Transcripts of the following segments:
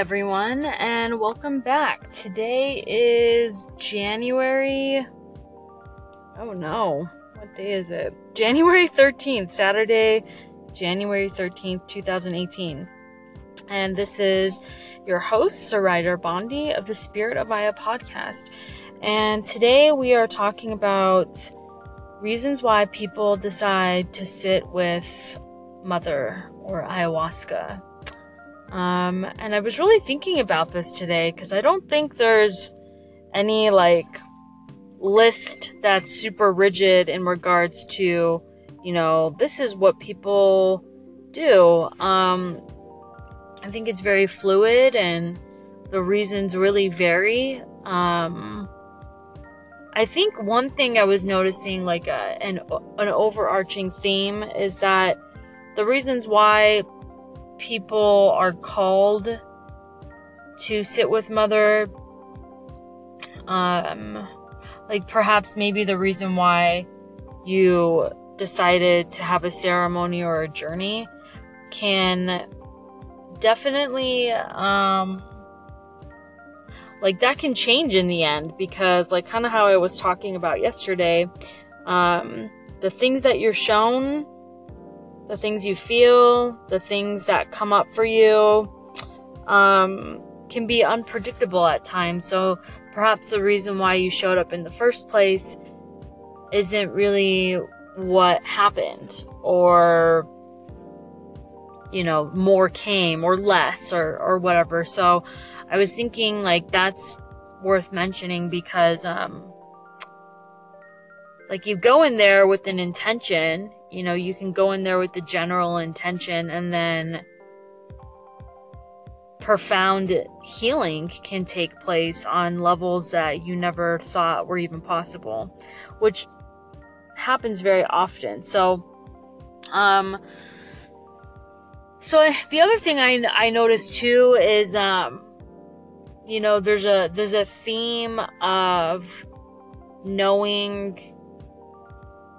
everyone, and welcome back. Today is January. Oh no, what day is it? January 13th, Saturday, January 13th, 2018. And this is your host, Sarai Darbandi of the Spirit of Aya podcast. And today we are talking about reasons why people decide to sit with mother or ayahuasca. Um, and I was really thinking about this today because I don't think there's any like list that's super rigid in regards to, you know, this is what people do. Um, I think it's very fluid and the reasons really vary. Um, I think one thing I was noticing, like a, uh, an an overarching theme, is that the reasons why people are called to sit with mother um like perhaps maybe the reason why you decided to have a ceremony or a journey can definitely um like that can change in the end because like kind of how I was talking about yesterday um the things that you're shown the things you feel, the things that come up for you, um, can be unpredictable at times. So perhaps the reason why you showed up in the first place isn't really what happened, or you know, more came or less or or whatever. So I was thinking like that's worth mentioning because um like you go in there with an intention you know, you can go in there with the general intention and then profound healing can take place on levels that you never thought were even possible, which happens very often. So, um, so the other thing I, I noticed too is, um, you know, there's a, there's a theme of knowing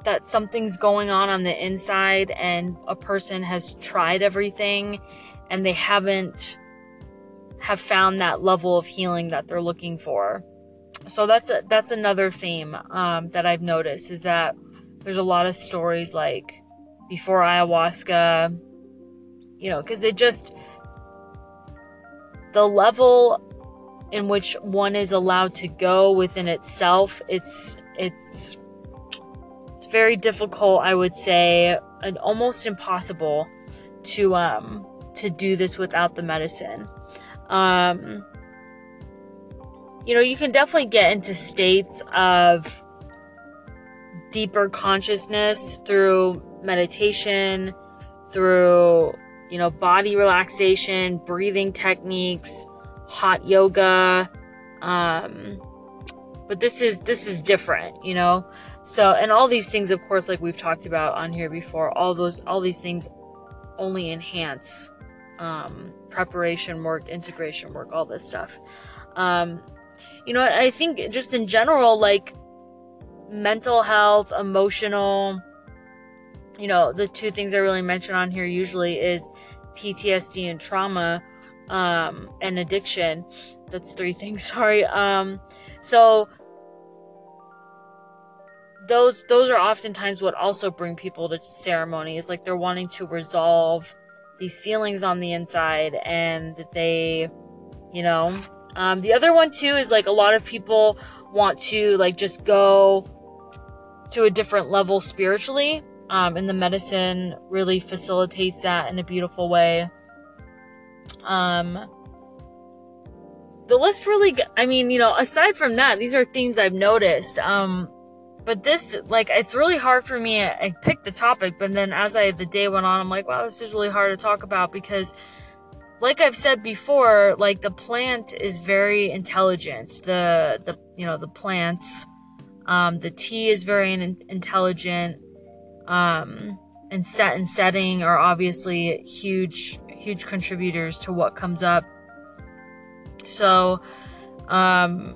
that something's going on on the inside and a person has tried everything and they haven't have found that level of healing that they're looking for. So that's a, that's another theme um, that I've noticed is that there's a lot of stories like before ayahuasca, you know, because it just the level in which one is allowed to go within itself, it's it's very difficult, I would say, and almost impossible to um to do this without the medicine. Um you know, you can definitely get into states of deeper consciousness through meditation, through, you know, body relaxation, breathing techniques, hot yoga. Um, but this is, this is different, you know? So, and all these things, of course, like we've talked about on here before, all those, all these things only enhance um, preparation work, integration work, all this stuff. Um, you know, I think just in general, like mental health, emotional, you know, the two things I really mention on here usually is PTSD and trauma um, and addiction. That's three things, sorry. Um, so those those are oftentimes what also bring people to ceremonies like they're wanting to resolve these feelings on the inside and that they you know um, the other one too is like a lot of people want to like just go to a different level spiritually um, and the medicine really facilitates that in a beautiful way. Um the list really i mean you know aside from that these are themes i've noticed um but this like it's really hard for me i picked the topic but then as i the day went on i'm like wow this is really hard to talk about because like i've said before like the plant is very intelligent. The the you know the plants um the tea is very in- intelligent um and set and setting are obviously huge huge contributors to what comes up. So um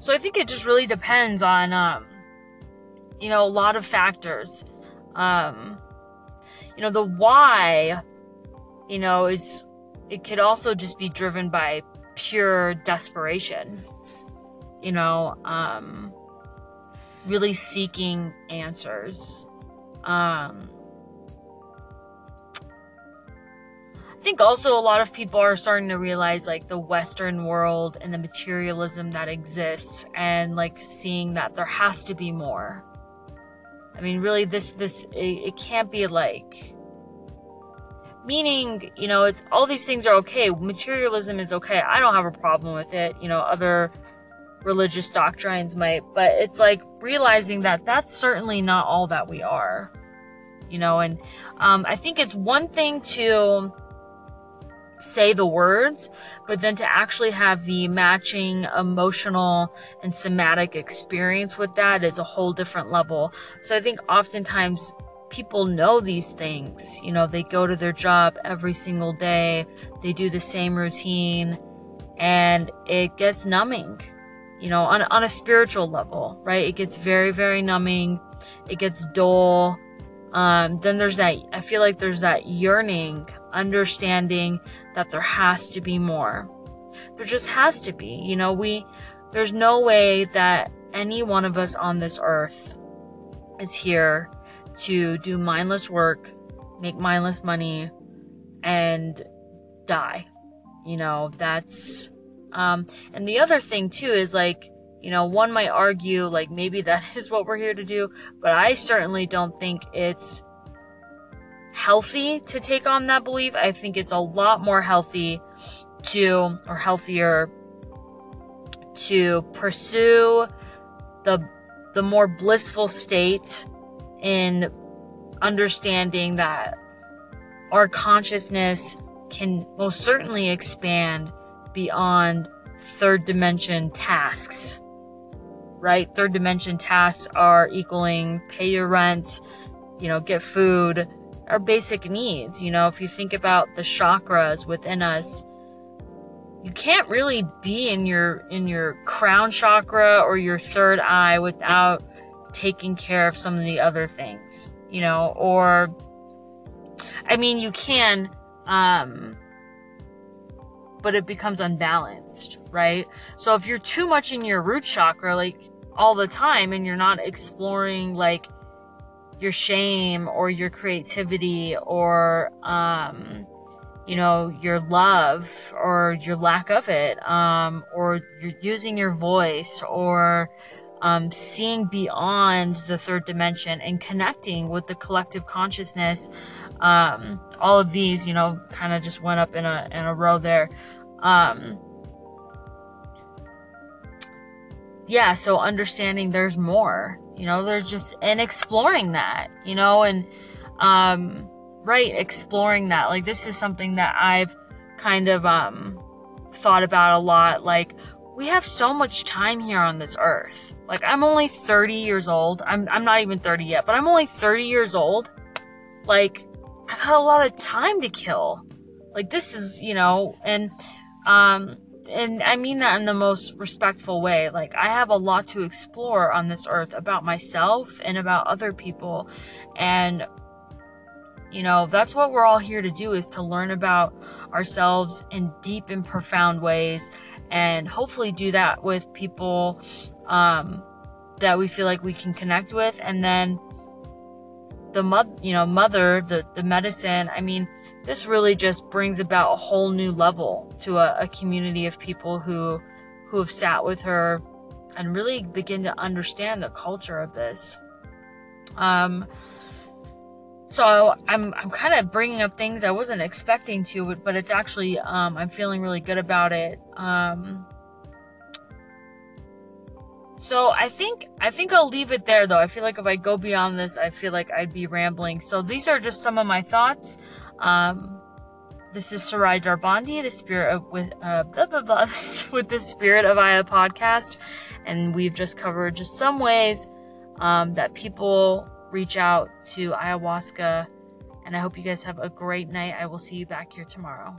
So I think it just really depends on, um, you know, a lot of factors. Um, you know, the why, you know, is it could also just be driven by pure desperation. You know, um, really seeking answers. Um, I think also a lot of people are starting to realize like the Western world and the materialism that exists and like seeing that there has to be more. I mean, really, this, this, it, it can't be like, meaning, you know, it's all these things are okay. Materialism is okay. I don't have a problem with it. You know, other religious doctrines might, but it's like realizing that that's certainly not all that we are, you know, and um, I think it's one thing to say the words, but then to actually have the matching emotional and somatic experience with that is a whole different level. So I think oftentimes people know these things. You know, they go to their job every single day, they do the same routine, and it gets numbing, you know, on, on a spiritual level, right? It gets very, very numbing, it gets dull. Um, then there's that, I feel like there's that yearning, understanding that there has to be more. There just has to be, you know, we, there's no way that any one of us on this earth is here to do mindless work, make mindless money, and die. You know, that's, um, and the other thing too is like, you know, one might argue like maybe that is what we're here to do, but I certainly don't think it's healthy to take on that belief. I think it's a lot more healthy to, or healthier to pursue the, the more blissful state in understanding that our consciousness can most certainly expand beyond third dimension tasks. Right? Third dimension tasks are equaling pay your rent, you know, get food, our basic needs. You know, if you think about the chakras within us, you can't really be in your in your crown chakra or your third eye without taking care of some of the other things, you know, or I mean, you can, um, but it becomes unbalanced, right? So if you're too much in your root chakra, like all the time, and you're not exploring like your shame or your creativity or, um, you know, your love or your lack of it, um, or you're using your voice or, um, seeing beyond the third dimension and connecting with the collective consciousness. Um, all of these, you know, kind of just went up in a in a row there. Um, yeah, so understanding there's more, you know they're just and exploring that, you know, and um, right, exploring that. Like this is something that I've kind of um thought about a lot. Like we have so much time here on this earth. Like I'm only 30 years old. I'm I'm not even 30 yet, but I'm only 30 years old. Like I got a lot of time to kill. Like this is, you know, and um and I mean that in the most respectful way. Like I have a lot to explore on this earth about myself and about other people. And you know, that's what we're all here to do is to learn about ourselves in deep and profound ways and hopefully do that with people um, that we feel like we can connect with and then the mother you know mother the the medicine i mean this really just brings about a whole new level to a, a community of people who who have sat with her and really begin to understand the culture of this um so I'm I'm kind of bringing up things I wasn't expecting to, but it's actually um, I'm feeling really good about it. Um, so I think I think I'll leave it there though. I feel like if I go beyond this, I feel like I'd be rambling. So these are just some of my thoughts. Um, this is Sarai Darbandi, the spirit of with uh, blah, blah, blah, with the spirit of Aya podcast, and we've just covered just some ways um, that people reach out to ayahuasca. And I hope you guys have a great night. I will see you back here tomorrow.